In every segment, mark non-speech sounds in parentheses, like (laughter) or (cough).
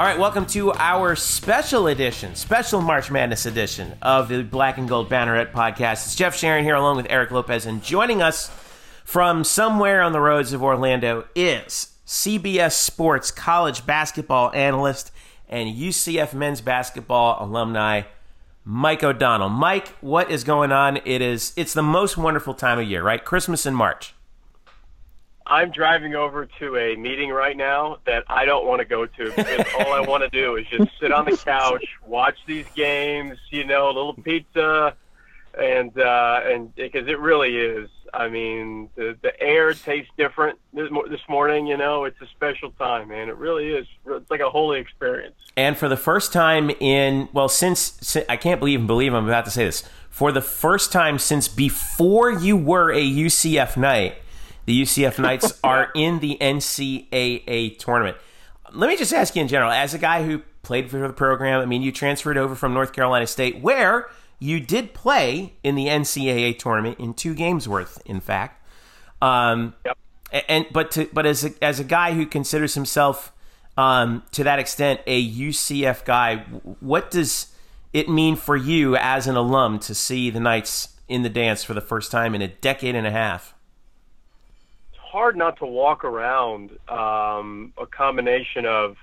All right, welcome to our special edition, special March Madness edition of the Black and Gold Banneret podcast. It's Jeff Sharon here along with Eric Lopez, and joining us from somewhere on the roads of Orlando is CBS Sports college basketball analyst and UCF men's basketball alumni, Mike O'Donnell. Mike, what is going on? It is it's the most wonderful time of year, right? Christmas in March. I'm driving over to a meeting right now that I don't want to go to because (laughs) all I want to do is just sit on the couch, watch these games, you know, a little pizza, and uh, and because it really is. I mean, the the air tastes different this, this morning. You know, it's a special time, man. It really is. It's like a holy experience. And for the first time in well, since, since I can't believe and believe I'm about to say this, for the first time since before you were a UCF Knight the UCF Knights (laughs) are in the NCAA tournament. Let me just ask you in general, as a guy who played for the program, I mean, you transferred over from North Carolina State, where you did play in the NCAA tournament in two games worth, in fact. Um, yep. And but to, but as a, as a guy who considers himself um, to that extent a UCF guy, what does it mean for you as an alum to see the Knights in the dance for the first time in a decade and a half? Hard not to walk around um, a combination of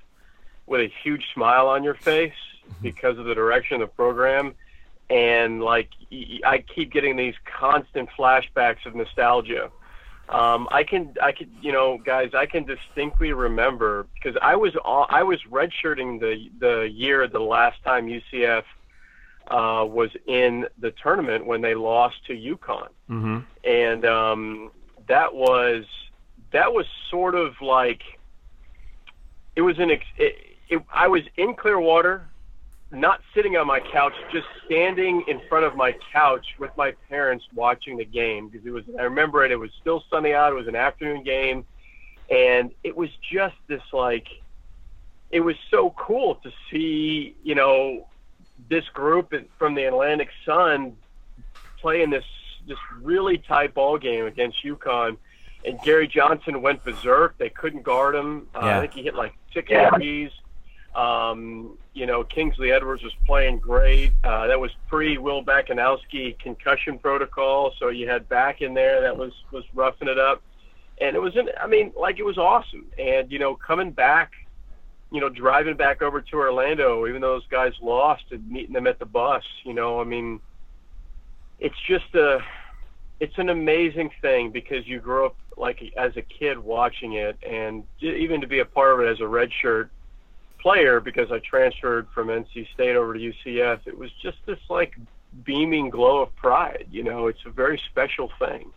with a huge smile on your face mm-hmm. because of the direction of the program and like I keep getting these constant flashbacks of nostalgia. Um, I can, I can, you know, guys, I can distinctly remember because I was, all, I was redshirting the the year the last time UCF uh, was in the tournament when they lost to UConn, mm-hmm. and um, that was that was sort of like it was an. It, it, I was in Clearwater, not sitting on my couch, just standing in front of my couch with my parents watching the game because it was. I remember it. It was still sunny out. It was an afternoon game, and it was just this like. It was so cool to see, you know, this group from the Atlantic Sun playing this this really tight ball game against UConn and Gary Johnson went berserk. They couldn't guard him. Uh, yeah. I think he hit like six yeah. threes. Um, you know, Kingsley Edwards was playing great. Uh, that was pre Will Bakanowski concussion protocol, so you had back in there that was was roughing it up, and it was in. I mean, like it was awesome. And you know, coming back, you know, driving back over to Orlando, even though those guys lost, and meeting them at the bus. You know, I mean, it's just a it's an amazing thing because you grow up like as a kid watching it, and even to be a part of it as a redshirt player because I transferred from NC State over to UCF. It was just this like beaming glow of pride. You know, it's a very special thing.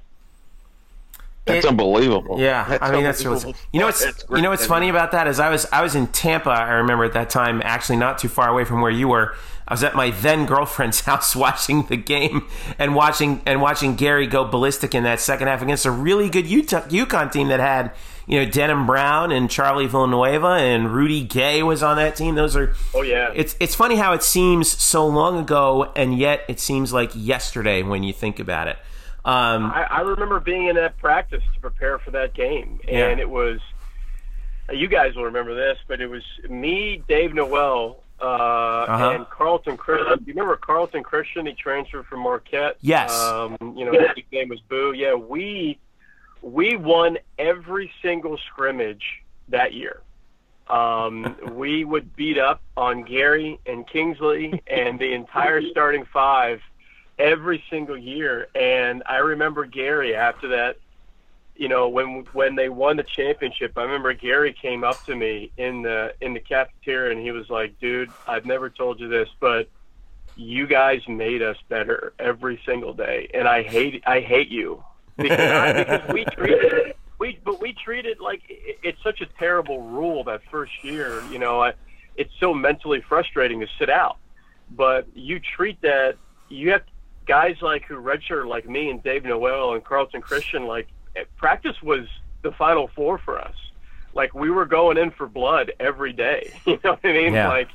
That's unbelievable. Yeah, that's I mean that's really, you know what's you know what's funny about that is I was I was in Tampa. I remember at that time, actually not too far away from where you were. I was at my then girlfriend's (laughs) house watching the game and watching and watching Gary go ballistic in that second half against a really good Utah, UConn team that had you know Denham Brown and Charlie Villanueva and Rudy Gay was on that team. Those are oh yeah. It's it's funny how it seems so long ago and yet it seems like yesterday when you think about it. Um, I, I remember being in that practice to prepare for that game, and yeah. it was. You guys will remember this, but it was me, Dave Noel, uh, uh-huh. and Carlton Christian. You remember Carlton Christian? He transferred from Marquette. Yes. Um, you know, his name was Boo. Yeah, we we won every single scrimmage that year. Um, (laughs) we would beat up on Gary and Kingsley and the entire starting five every single year. And I remember Gary after that, you know, when when they won the championship, I remember Gary came up to me in the in the cafeteria and he was like, "Dude, I've never told you this, but you guys made us better every single day, and I hate I hate you because, I, because we treated we but we treated like it, it's such a terrible rule that first year. You know, I, it's so mentally frustrating to sit out, but you treat that you have guys like who redshirt like me and Dave Noel and Carlton Christian, like practice was the final four for us. Like we were going in for blood every day. (laughs) You know what I mean? Yeah. Like,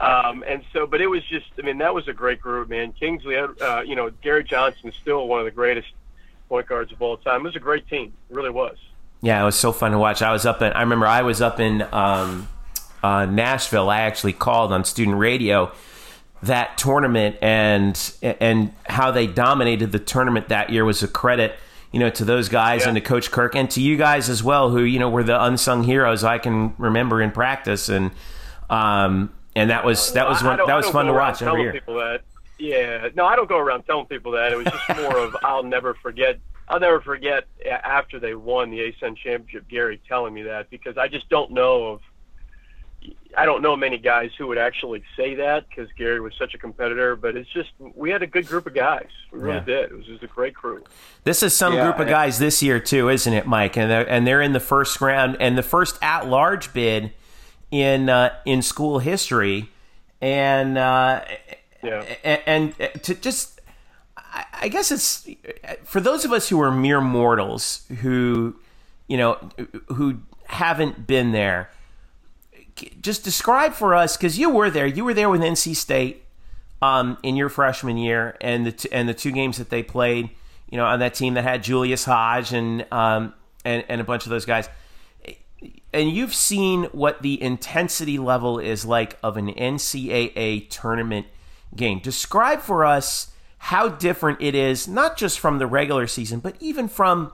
um, and so, but it was just, I mean, that was a great group, man. Kingsley, uh, you know, Gary Johnson is still one of the greatest point guards of all time. It was a great team. It really was. Yeah, it was so fun to watch. I was up in, I remember I was up in, um, uh, Nashville, I actually called on student radio that tournament and and how they dominated the tournament that year was a credit you know to those guys yeah. and to coach kirk and to you guys as well who you know were the unsung heroes i can remember in practice. And um and that was that was one, that was fun to watch every year. people that, yeah. No i don't go around telling people that. It was just more of (laughs) i'll never forget I'll never forget after they won the ASUN championship, Gary telling me that because I just don't know of I don't know many guys who would actually say that because Gary was such a competitor, but it's just we had a good group of guys. We really yeah. did. It was just a great crew. This is some yeah, group of guys this year too, isn't it, Mike? And they're, and they're in the first round and the first at large bid in uh, in school history, and uh, yeah, and, and to just I guess it's for those of us who are mere mortals who you know who haven't been there just describe for us because you were there. You were there with NC State um, in your freshman year, and the t- and the two games that they played. You know, on that team that had Julius Hodge and um, and and a bunch of those guys. And you've seen what the intensity level is like of an NCAA tournament game. Describe for us how different it is, not just from the regular season, but even from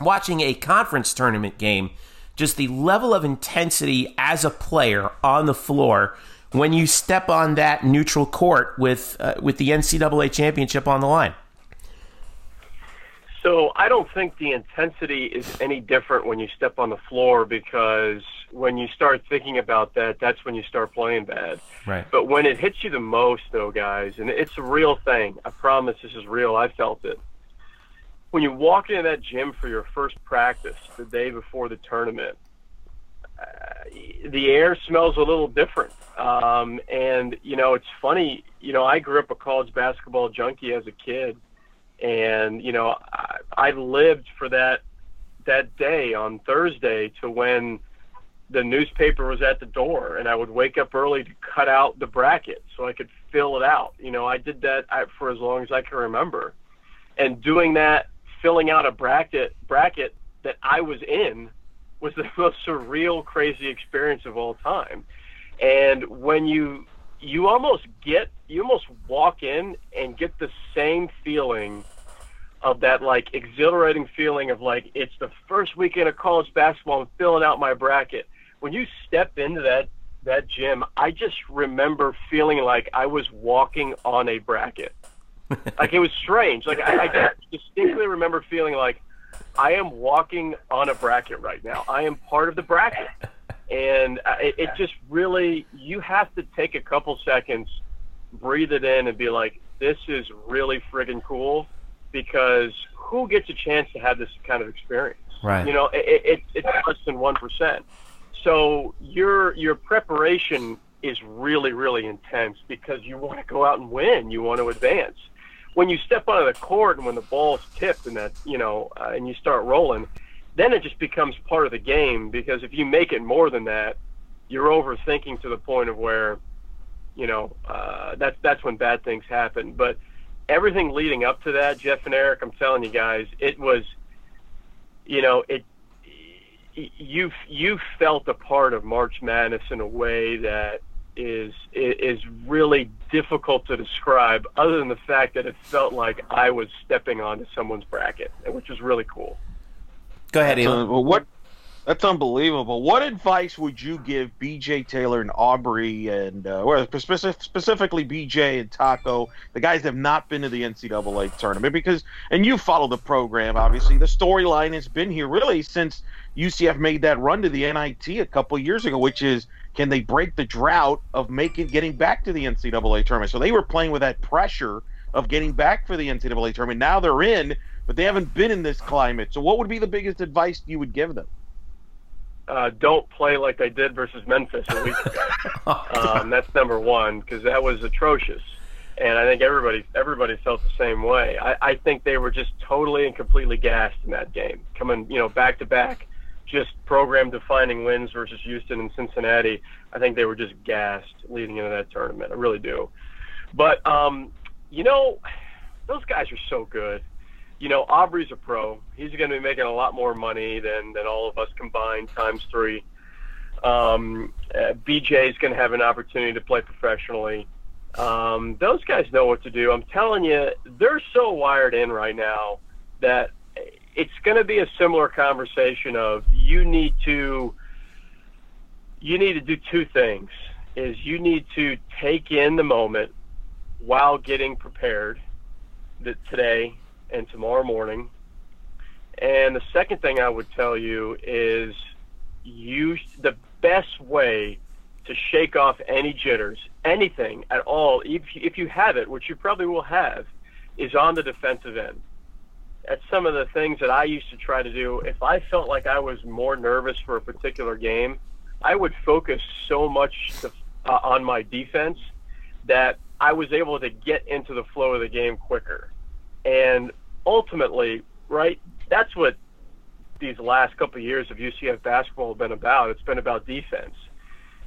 watching a conference tournament game just the level of intensity as a player on the floor when you step on that neutral court with uh, with the NCAA championship on the line? So I don't think the intensity is any different when you step on the floor because when you start thinking about that, that's when you start playing bad. Right. But when it hits you the most, though, guys, and it's a real thing. I promise this is real. I felt it when you walk into that gym for your first practice the day before the tournament, uh, the air smells a little different. Um, and you know, it's funny. You know, I grew up a college basketball junkie as a kid, and you know, I, I lived for that that day on Thursday to when the newspaper was at the door, and I would wake up early to cut out the bracket so I could fill it out. You know, I did that for as long as I can remember, and doing that filling out a bracket bracket that I was in was the (laughs) most surreal, crazy experience of all time. And when you you almost get you almost walk in and get the same feeling of that like exhilarating feeling of like it's the first weekend of college basketball I'm filling out my bracket. When you step into that that gym, I just remember feeling like I was walking on a bracket. Like it was strange. Like I, I distinctly remember feeling like I am walking on a bracket right now. I am part of the bracket, and uh, it, it just really you have to take a couple seconds, breathe it in, and be like, "This is really friggin' cool," because who gets a chance to have this kind of experience? Right. You know, it, it, it's less than one percent. So your your preparation is really really intense because you want to go out and win. You want to advance when you step onto the court and when the ball's tipped and that you know uh, and you start rolling, then it just becomes part of the game because if you make it more than that, you're overthinking to the point of where, you know, uh, that's that's when bad things happen. But everything leading up to that, Jeff and Eric, I'm telling you guys, it was, you know, it. You you felt a part of March Madness in a way that is is really difficult to describe, other than the fact that it felt like I was stepping onto someone's bracket, which was really cool. Go ahead, Elon. Uh, what? That's unbelievable. What advice would you give BJ Taylor and Aubrey and uh, well, specific, specifically BJ and Tacko, the guys that have not been to the NCAA tournament? Because and you follow the program, obviously. The storyline has been here really since UCF made that run to the NIT a couple years ago, which is can they break the drought of making getting back to the NCAA tournament? So they were playing with that pressure of getting back for the NCAA tournament. Now they're in, but they haven't been in this climate. So what would be the biggest advice you would give them? Uh, don't play like they did versus Memphis a week ago. (laughs) um, that's number one because that was atrocious, and I think everybody everybody felt the same way. I, I think they were just totally and completely gassed in that game, coming you know back to back just program defining wins versus Houston and Cincinnati, I think they were just gassed leading into that tournament. I really do. But um, you know, those guys are so good. You know, Aubrey's a pro. He's going to be making a lot more money than than all of us combined times three. Um, uh, BJ is going to have an opportunity to play professionally. Um, those guys know what to do. I'm telling you, they're so wired in right now that it's going to be a similar conversation of you need to you need to do two things is you need to take in the moment while getting prepared that today and tomorrow morning. And the second thing i would tell you is use the best way to shake off any jitters anything at all if, if you have it which you probably will have is on the defensive end that's some of the things that I used to try to do. If I felt like I was more nervous for a particular game, I would focus so much to, uh, on my defense that I was able to get into the flow of the game quicker. And ultimately, right, that's what these last couple of years of UCF basketball have been about. It's been about defense.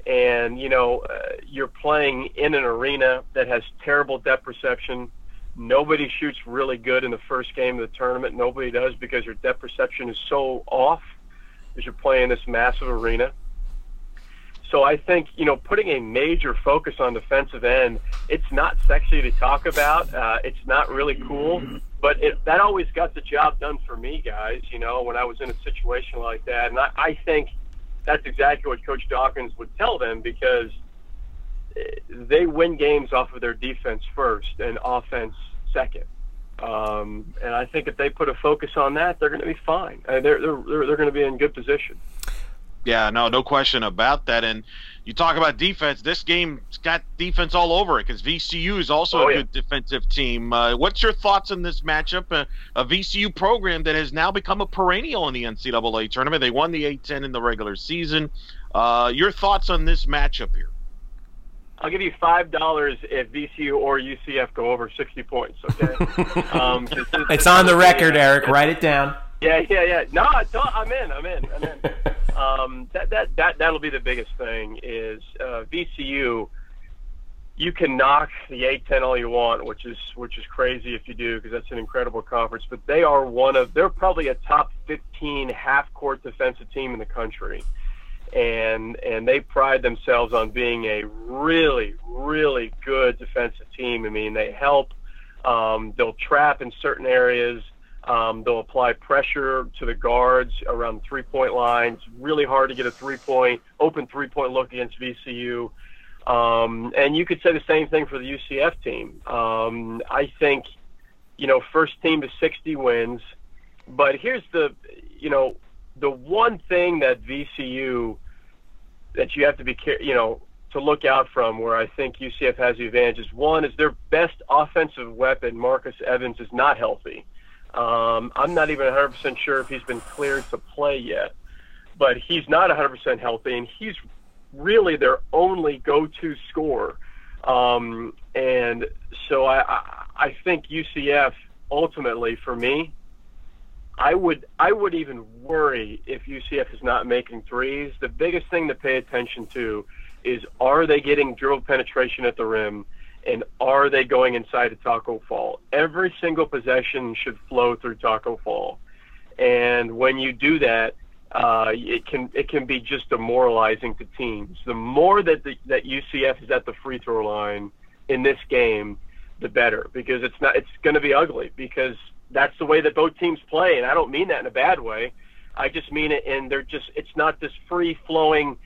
And, you know, uh, you're playing in an arena that has terrible depth perception Nobody shoots really good in the first game of the tournament. Nobody does because your depth perception is so off as you're playing this massive arena. So I think you know putting a major focus on defensive end. It's not sexy to talk about. Uh, it's not really cool, but it, that always got the job done for me, guys. You know when I was in a situation like that, and I, I think that's exactly what Coach Dawkins would tell them because they win games off of their defense first and offense second. Um, and I think if they put a focus on that, they're going to be fine. Uh, they're they're they're going to be in good position. Yeah, no, no question about that. And you talk about defense. This game's got defense all over it because VCU is also oh, a yeah. good defensive team. Uh, what's your thoughts on this matchup? Uh, a VCU program that has now become a perennial in the NCAA tournament. They won the A10 in the regular season. Uh, your thoughts on this matchup here? I'll give you five dollars if VCU or UCF go over sixty points. Okay. (laughs) um, it's, it's on the record, Eric. Write it down. Yeah, yeah, yeah. No, I'm in. I'm in. I'm in. (laughs) um, that that that that'll be the biggest thing is uh, VCU. You can knock the A10 all you want, which is which is crazy if you do because that's an incredible conference. But they are one of they're probably a top 15 half court defensive team in the country and and they pride themselves on being a really really good defensive team. I mean, they help. Um, they'll trap in certain areas. Um, they'll apply pressure to the guards around the three point lines. Really hard to get a three point open three point look against VCU. Um, and you could say the same thing for the UCF team. Um, I think, you know, first team to 60 wins. But here's the, you know, the one thing that VCU that you have to be you know to look out from where I think UCF has the advantage is one is their best offensive weapon Marcus Evans is not healthy. Um, I'm not even 100% sure if he's been cleared to play yet, but he's not 100% healthy, and he's really their only go-to scorer. Um, and so I, I, I think UCF ultimately for me I would I would even worry if UCF is not making threes. The biggest thing to pay attention to is are they getting dribble penetration at the rim and are they going inside of Tacko Fall? Every single possession should flow through Tacko Fall. And when you do that, uh, it can it can be just demoralizing to teams. The more that the, that UCF is at the free throw line in this game, the better because it's not it's going to be ugly because that's the way that both teams play, and I don't mean that in a bad way. I just mean it in they're just it's not this free flowing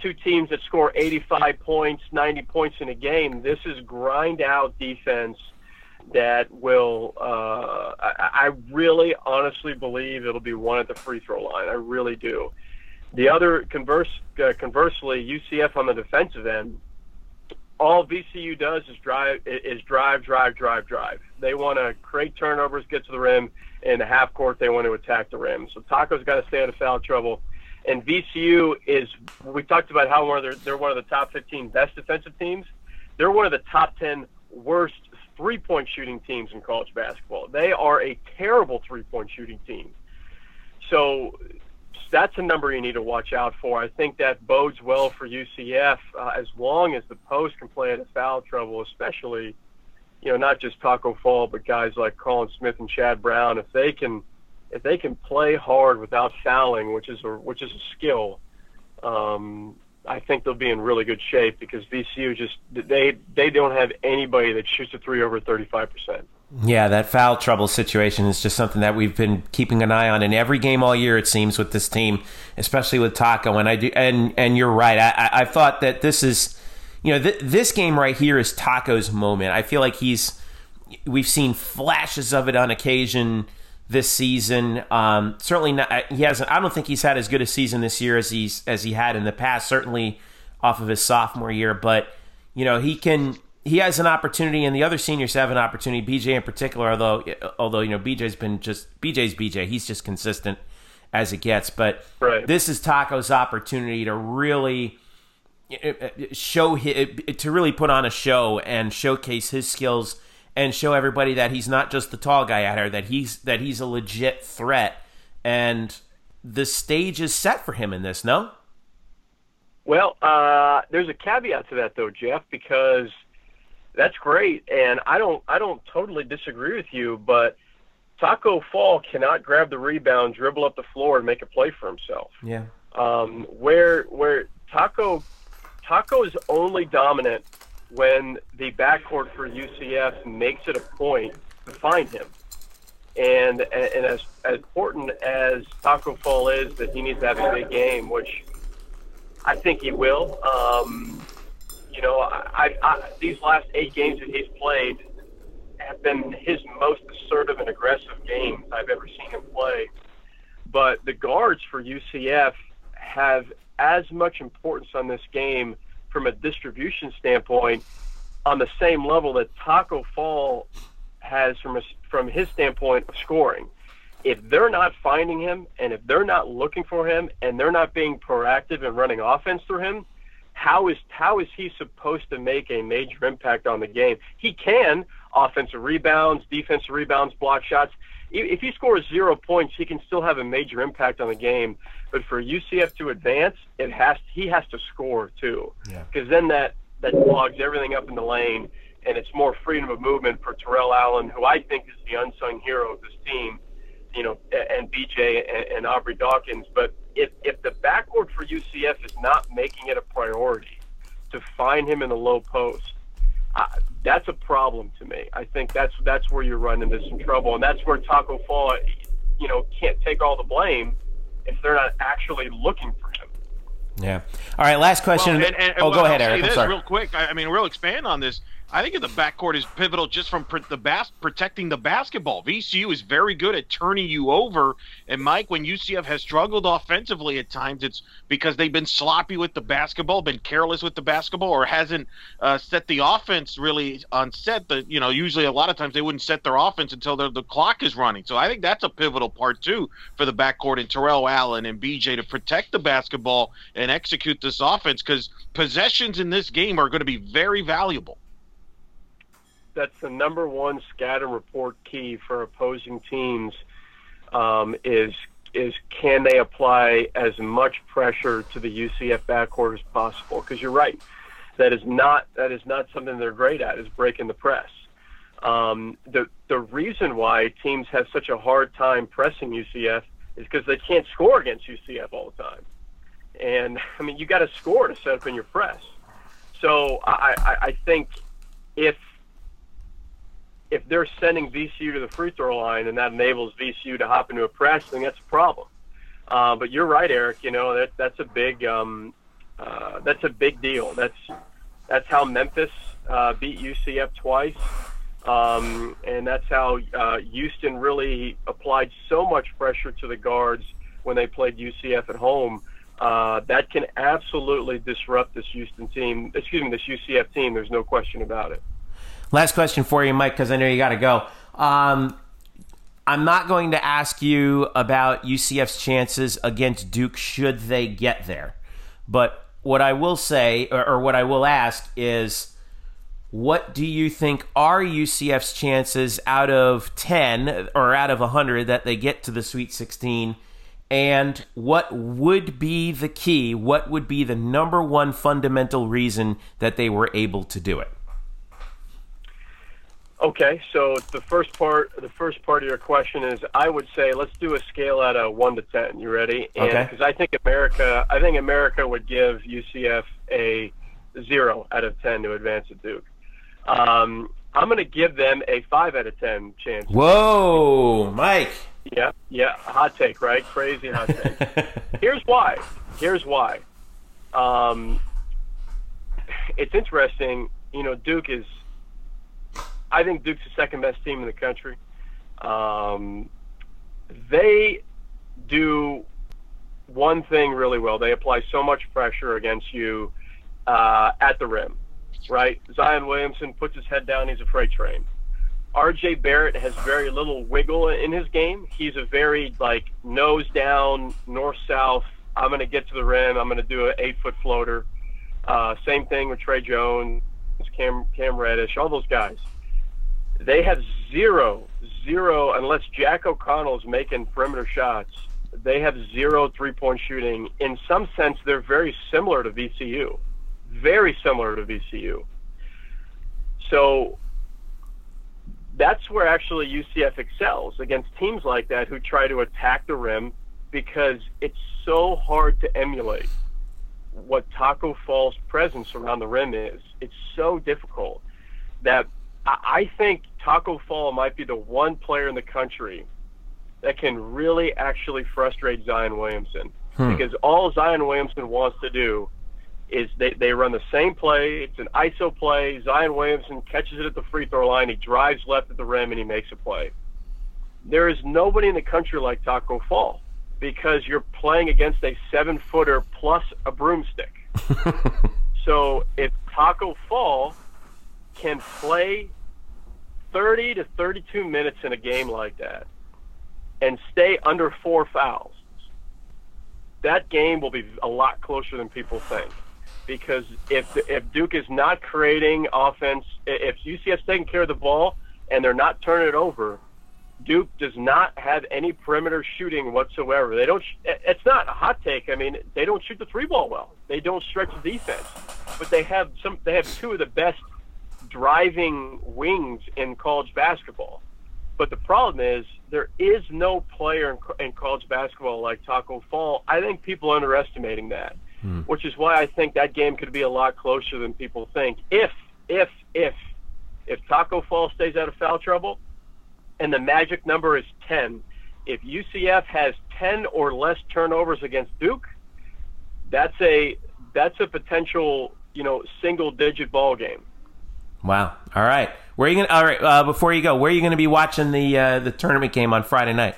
two teams that score 85 points, 90 points in a game. This is grind out defense that will. Uh, I, I really, honestly believe it'll be one at the free throw line. I really do. The other converse, uh, conversely, UCF on the defensive end all VCU does is drive is drive, drive, drive, drive. They want to create turnovers, get to the rim, in the half court they want to attack the rim. So Tacko's got to stay out of foul trouble. And VCU is we talked about how one of their, they're one of the top 15 best defensive teams. They're one of the top 10 worst three-point shooting teams in college basketball. They are a terrible three-point shooting team. So that's a number you need to watch out for. I think that bodes well for UCF uh, as long as the post can play of foul trouble, especially, you know, not just Tacko Fall, but guys like Collin Smith and Chad Brown. If they can, if they can play hard without fouling, which is a which is a skill, um, I think they'll be in really good shape because VCU just they they don't have anybody that shoots a three over thirty five percent. Yeah, that foul trouble situation is just something that we've been keeping an eye on in every game all year. It seems with this team, especially with Tacko. And I do, and and you're right. I, I, thought that this is, you know, th- this game right here is Tacko's moment. I feel like he's, we've seen flashes of it on occasion this season. Um, certainly not. He hasn't. I don't think he's had as good a season this year as he's as he had in the past. Certainly off of his sophomore year, but you know he can he has an opportunity, and the other seniors have an opportunity. BJ in particular, although although you know BJ's been just BJ's BJ, he's just consistent as it gets. But right. this is Tacko's opportunity to really eh, eh, show his, eh, to really put on a show and showcase his skills and show everybody that he's not just the tall guy out here, that he's that he's a legit threat. And the stage is set for him in this. No. Well, uh, there's a caveat to that though, Jeff, because that's great, and I don't I don't totally disagree with you, but Tacko Fall cannot grab the rebound, dribble up the floor, and make a play for himself. Yeah. Um, where where Tacko Tacko is only dominant when the backcourt for UCF makes it a point to find him. And and as, as important as Tacko Fall is, that he needs to have a big game, which I think he will. Um, you know, I, I, these last eight games that he's played have been his most assertive and aggressive games I've ever seen him play. But the guards for UCF have as much importance on this game from a distribution standpoint on the same level that Tacko Fall has from a, from his standpoint of scoring. If they're not finding him and if they're not looking for him and they're not being proactive and running offense through him, how is how is he supposed to make a major impact on the game? He can offensive rebounds, defensive rebounds, block shots. If he scores zero points, he can still have a major impact on the game. But for UCF to advance, it has he has to score too, because yeah. then that that clogs everything up in the lane, and it's more freedom of movement for Terrell Allen, who I think is the unsung hero of this team. You know, and BJ and, and Aubrey Dawkins, but if if the backcourt for UCF is not making it a priority to find him in the low post, uh, that's a problem to me. I think that's that's where you're running into some trouble, and that's where Tacko Fall, you know, can't take all the blame if they're not actually looking for him. Yeah. All right. Last question. Well, and, and, oh, well, go ahead, Eric. This sorry. Real quick. I, I mean, we'll expand on this. I think the backcourt is pivotal just from the bas- protecting the basketball. VCU is very good at turning you over. And Mike, when UCF has struggled offensively at times, it's because they've been sloppy with the basketball, been careless with the basketball, or hasn't uh, set the offense really on set. The you know usually a lot of times they wouldn't set their offense until the clock is running. So I think that's a pivotal part too for the backcourt and Terrell Allen and BJ to protect the basketball and execute this offense because possessions in this game are going to be very valuable that's the number one scatter report key for opposing teams um, is is can they apply as much pressure to the UCF backcourt as possible? Because you're right, that is not that is not something they're great at is breaking the press. Um, the the reason why teams have such a hard time pressing UCF is because they can't score against UCF all the time. And I mean, you got to score to set up in your press. So I, I, I think if if they're sending VCU to the free throw line and that enables VCU to hop into a press, then that's a problem. Uh, but you're right, Eric. You know that that's a big um, uh, that's a big deal. That's that's how Memphis uh, beat UCF twice, um, and that's how uh, Houston really applied so much pressure to the guards when they played UCF at home. Uh, that can absolutely disrupt this Houston team. Excuse me, this UCF team. There's no question about it. Last question for you, Mike, because I know you got to go. Um, I'm not going to ask you about UCF's chances against Duke should they get there. But what I will say, or, or what I will ask, is what do you think are UCF's chances out of 10 or out of 100 that they get to the Sweet 16? And what would be the key? What would be the number one fundamental reason that they were able to do it? Okay, so the first part, the first part of your question is, I would say let's do a scale out of one to ten. You ready? And Okay. Because I think America, I think America would give UCF a zero out of ten to advance at Duke. Um, I'm going to give them a five out of ten chance. Whoa, Mike. Yeah, yeah, hot take, right? Crazy hot take. (laughs) Here's why. Here's why. Um, it's interesting. You know, Duke is. I think Duke's the second best team in the country. Um, they do one thing really well. They apply so much pressure against you uh, at the rim, right? Zion Williamson puts his head down. He's a freight train. RJ Barrett has very little wiggle in his game. He's a very like nose down, north south. I'm going to get to the rim. I'm going to do an eight foot floater. Uh, same thing with Tre Jones, Cam Cam Reddish, all those guys. They have zero, zero unless Jack O'Connell is making perimeter shots. They have zero three point shooting. In some sense, they're very similar to VCU, very similar to VCU. So that's where actually UCF excels against teams like that who try to attack the rim because it's so hard to emulate what Tacko Fall's presence around the rim is. It's so difficult that I think Tacko Fall might be the one player in the country that can really actually frustrate Zion Williamson Hmm. because all Zion Williamson wants to do is they, they run the same play. It's an ISO play. Zion Williamson catches it at the free throw line. He drives left at the rim and he makes a play. There is nobody in the country like Tacko Fall because you're playing against a seven footer plus a broomstick. (laughs) so if Tacko Fall can play 30 to 32 minutes in a game like that and stay under four fouls, that game will be a lot closer than people think. Because if if Duke is not creating offense, if UCF's taking care of the ball and they're not turning it over, Duke does not have any perimeter shooting whatsoever. They don't. It's not a hot take. I mean, they don't shoot the three ball well. They don't stretch the defense, but they have some. They have two of the best driving wings in college basketball. But the problem is there is no player in, in college basketball like Tacko Fall. I think people are underestimating that, hmm. which is why I think that game could be a lot closer than people think. If if if if Tacko Fall stays out of foul trouble, and the magic number is 10. If UCF has 10 or less turnovers against Duke, that's a that's a potential, you know, single digit ball game. Wow. All right. Where are you gonna? All right. Uh, before you go, where are you going to be watching the uh, the tournament game on Friday night?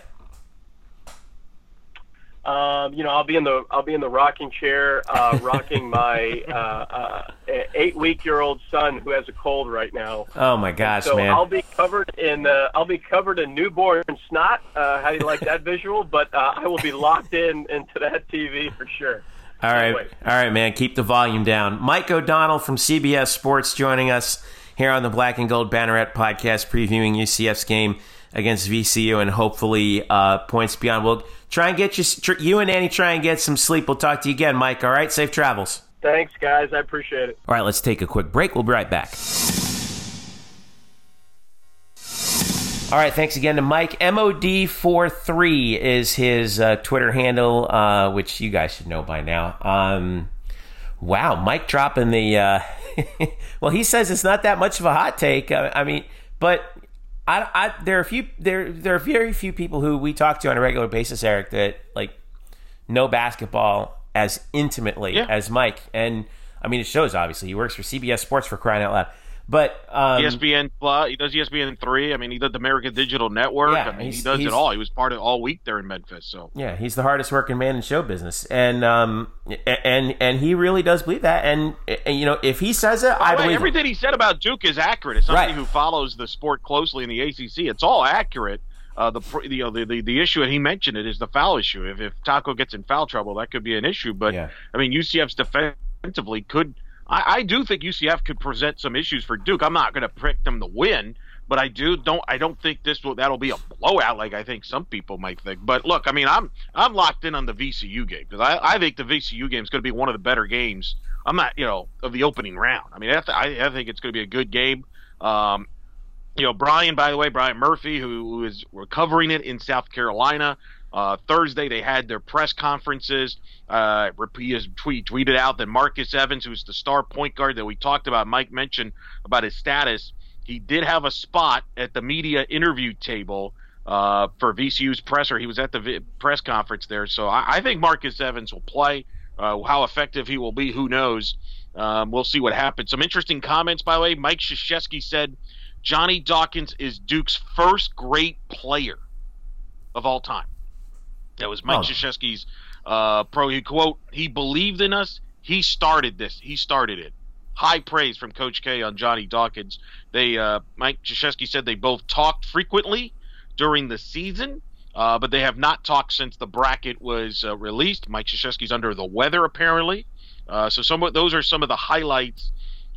Um, you know, I'll be in the I'll be in the rocking chair, uh, rocking (laughs) my uh, uh, eight week year old son who has a cold right now. Oh my gosh, So man. I'll be covered in uh, I'll be covered in newborn snot. Uh, how do you like that visual? But uh, I will be locked in into that TV for sure. All right, all right, man. Keep the volume down. Mike O'Donnell from CBS Sports joining us here on the Black and Gold Banneret podcast, previewing UCF's game against VCU and hopefully uh, points beyond. We'll try and get you, tr- you and Annie, try and get some sleep. We'll talk to you again, Mike. All right, safe travels. Thanks, guys. I appreciate it. All right, let's take a quick break. We'll be right back. All right, thanks again to Mike. MOD43 is his uh, Twitter handle, uh, which you guys should know by now. Um, wow, Mike dropping the. Uh, (laughs) well, he says it's not that much of a hot take. I, I mean, but I, I, there are a few there there are very few people who we talk to on a regular basis, Eric, that like know basketball as intimately Yeah. as Mike. And I mean, it shows. Obviously, he works for CBS Sports for crying out loud. But um, ESPN Plus. He does ESPN three. I mean, he did the American Digital Network. Yeah, I mean, he does it all. He was part of all week there in Memphis. So Yeah, he's the hardest working man in show business, and um, and and he really does believe that. And, and you know, if he says it, I way, believe. it. everything he said about Duke is accurate. As somebody Right. who follows the sport closely in the ACC, it's all accurate. Uh, the, you know, the, the the issue, and he mentioned it, is the foul issue. If if Tacko gets in foul trouble, that could be an issue. But Yeah. I mean, UCF's defensively could. I, I do think UCF could present some issues for Duke. I'm not going to pick them to win, but I do don't. I don't think this will. That'll be a blowout like I think some people might think. But look, I mean, I'm I'm locked in on the VCU game because I, I think the VCU game is going to be one of the better games. I'm not, you know, of the opening round. I mean, I, I, I think it's going to be a good game. Um, you know, Brian, by the way, Brian Murphy, who is recovering it in South Carolina. Uh, Thursday, they had their press conferences. Uh, he tweet, tweeted out that Marcus Evans, who's the star point guard that we talked about, Mike mentioned about his status, he did have a spot at the media interview table uh, for VCU's presser. He was at the v- press conference there. So I, I think Marcus Evans will play. Uh, how effective he will be, who knows? Um, we'll see what happens. Some interesting comments, by the way. Mike Krzyzewski said Johnny Dawkins is Duke's first great player of all time. That was Mike oh. Krzyzewski's uh, pro. He quote, "He believed in us. He started this. He started it." High praise from Coach K on Johnny Dawkins. They uh, Mike Krzyzewski said they both talked frequently during the season, uh, but they have not talked since the bracket was uh, released. Mike Krzyzewski's under the weather apparently. Uh, so some of those are some of the highlights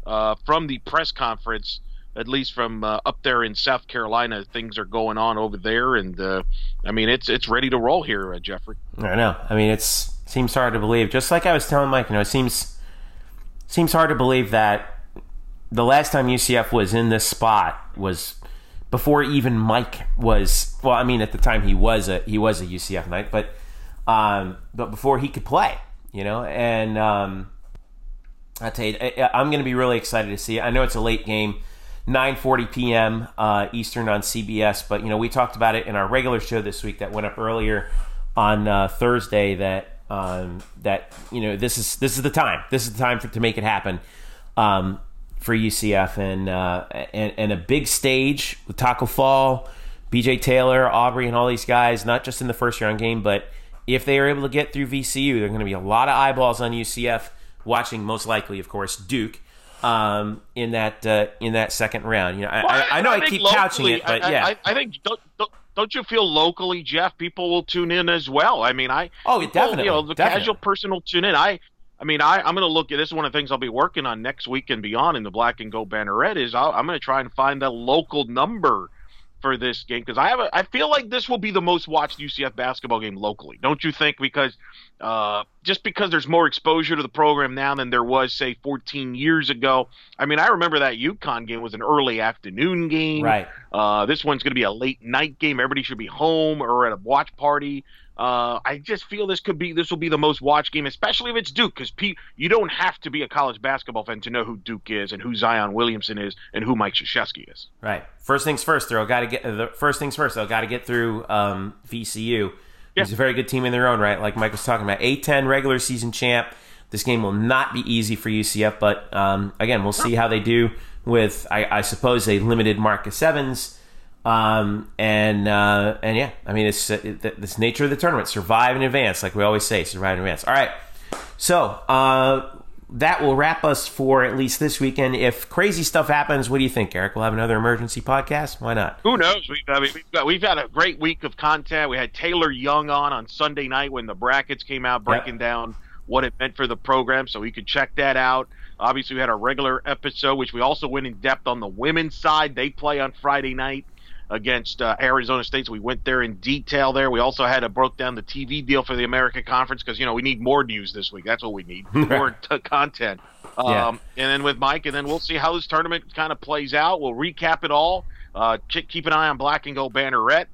uh, from the press conference at least from uh, up there in South Carolina, things are going on over there, and uh, I mean it's it's ready to roll here, uh, Jeffrey. I know. I mean, it's seems hard to believe. Just like I was telling Mike, you know, it seems seems hard to believe that the last time UCF was in this spot was before even Mike was. Well, I mean, at the time he was a he was a UCF Knight, but um, but before he could play, you know, and um, I tell you, I, I'm going to be really excited to see. It. I know it's a late game 9:40 p.m. Uh, Eastern on CBS. But you know, we talked about it in our regular show this week that went up earlier on uh, Thursday. That um, that you know this is this is the time. This is the time for, to make it happen um, for UCF and, uh, and and a big stage with Tacko Fall, BJ Taylor, Aubrey, and all these guys. Not just in the first round game, but if they are able to get through VCU, there are going to be a lot of eyeballs on UCF watching. Most likely, of course, Duke um, in that uh, in that second round. You know, well, I, I, know I, I keep locally, couching it, but yeah, I, think don't, don't, don't, you feel locally, Jeff? People will tune in as well. I mean, I oh people, definitely, you know, the definitely. casual person will tune in. I I mean, I, I'm going to look at this. Is one of the things I'll be working on next week and beyond in the Black and Gold Banneret is i am going to try and find the local number for this game because I have a, I feel like this will be the most watched UCF basketball game locally. Don't you think? Because uh, just because there's more exposure to the program now than there was say 14 years ago. I mean, I remember that UConn game was an early afternoon game. Right. Uh, this one's going to be a late night game. Everybody should be home or at a watch party. Uh, I just feel this could be this will be the most watched game, especially if it's Duke, because P- you don't have to be a college basketball fan to know who Duke is and who Zion Williamson is and who Mike Krzyzewski is. Right. First things first, though. Got to get the first things first. Though, got to get through um, VCU. Yeah. A very good team in their own right, like Mike was talking about. A10 regular season champ. This game will not be easy for UCF, but um, again, we'll see how they do with, I, I suppose, a limited Marcus Evans. Um, and uh, and yeah, I mean it's uh, it, this nature of the tournament. Survive in advance, like we always say. Survive in advance. All right, so uh, that will wrap us for at least this weekend. If crazy stuff happens, what do you think, Eric? We'll have another emergency podcast. Why not? Who knows? We've, I mean, we've, got, we've had a great week of content. We had Taylor Young on on Sunday night when the brackets came out, breaking yep. down what it meant for the program, so you could check that out. Obviously, we had a regular episode, which we also went in depth on the women's side. They play on Friday night against uh, Arizona State. So we went there in detail there. We also had a broke down the TV deal for the America Conference because you know we need more news this week. That's what we need (laughs) more t- content. Um, yeah. And then with Mike, and then we'll see how this tournament kind of plays out. We'll recap it all. Uh, keep an eye on Black and Gold Banneret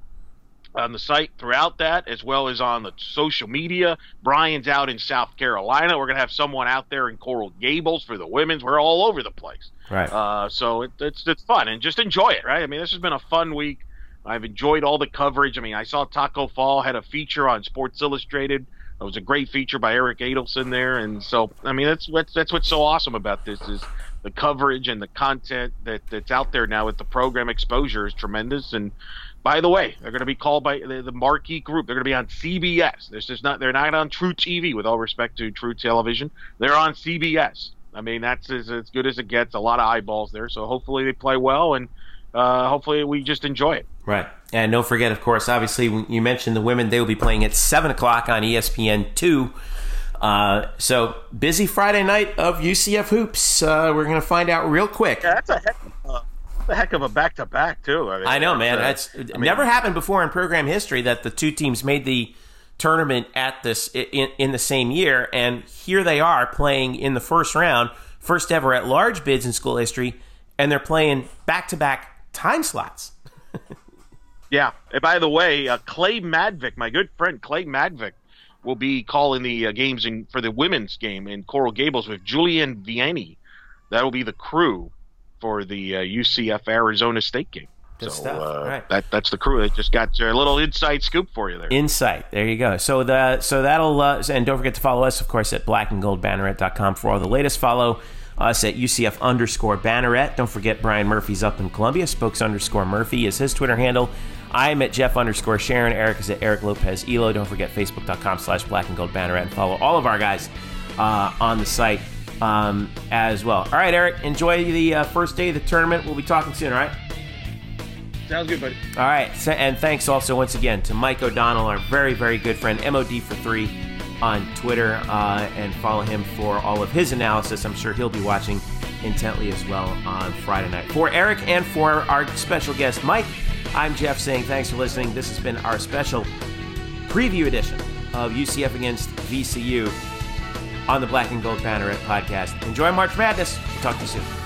on the site throughout that, as well as on the social media. Brian's out in South Carolina. We're gonna have someone out there in Coral Gables for the women's. We're all over the place. Right. Uh, so it, it's it's fun and just enjoy it. Right. I mean, this has been a fun week. I've enjoyed all the coverage. I mean, I saw Tacko Fall had a feature on Sports Illustrated. It was a great feature by Eric Adelson there, and so I mean that's what's that's what's so awesome about this is the coverage and the content that that's out there now with the program exposure is tremendous and by the way, they're going to be called by the, the marquee group. They're going to be on CBS. This is not. They're not on truTV. With all respect to True Television, they're on CBS. I mean, that's as, as good as it gets. A lot of eyeballs there. So hopefully they play well, and uh, hopefully we just enjoy it. Right. And don't forget, of course, obviously you mentioned the women. They will be playing at seven o'clock on ESPN two. Uh, so busy Friday night of UCF hoops. Uh, we're going to find out real quick. Yeah, that's a heck a heck of a back to back too. I, mean, I know, man. Uh, that's I mean, never happened before in program history that the two teams made the tournament at this in, in the same year, and here they are playing in the first round, first ever at large bids in school history, and they're playing back to back time slots. (laughs) Yeah. And by the way, uh, Clay Matvick, my good friend Clay Matvick, will be calling the uh, games in, for the women's game in Coral Gables with Julianne Viani. That will be the crew for the uh, UCF Arizona State game. Good so uh, right. that that's the crew. That just got a little inside scoop for you there. Insight. There you go. So the so that'll uh, and don't forget to follow us, of course, at blackandgoldbanneret.com for all the latest. Follow us at UCF underscore banneret. Don't forget Brian Murphy's up in Columbia. Spokes underscore Murphy is his Twitter handle. I'm at Jeff underscore Sharon. Eric is at Eric Lopez Elo. Don't forget Facebook.com slash black and gold banneret and follow all of our guys uh, on the site um, as well. All right, Eric, enjoy the uh, first day of the tournament. We'll be talking soon, all right? Sounds good, buddy. All right, and thanks also once again to Mike O'Donnell, our very, very good friend, MOD for three on Twitter, uh, and follow him for all of his analysis. I'm sure he'll be watching intently as well on Friday night. For Eric and for our special guest, Mike, I'm Jeff saying thanks for listening. This has been our special preview edition of UCF against VCU on the Black and Gold Banneret podcast. Enjoy March Madness. We'll talk to you soon.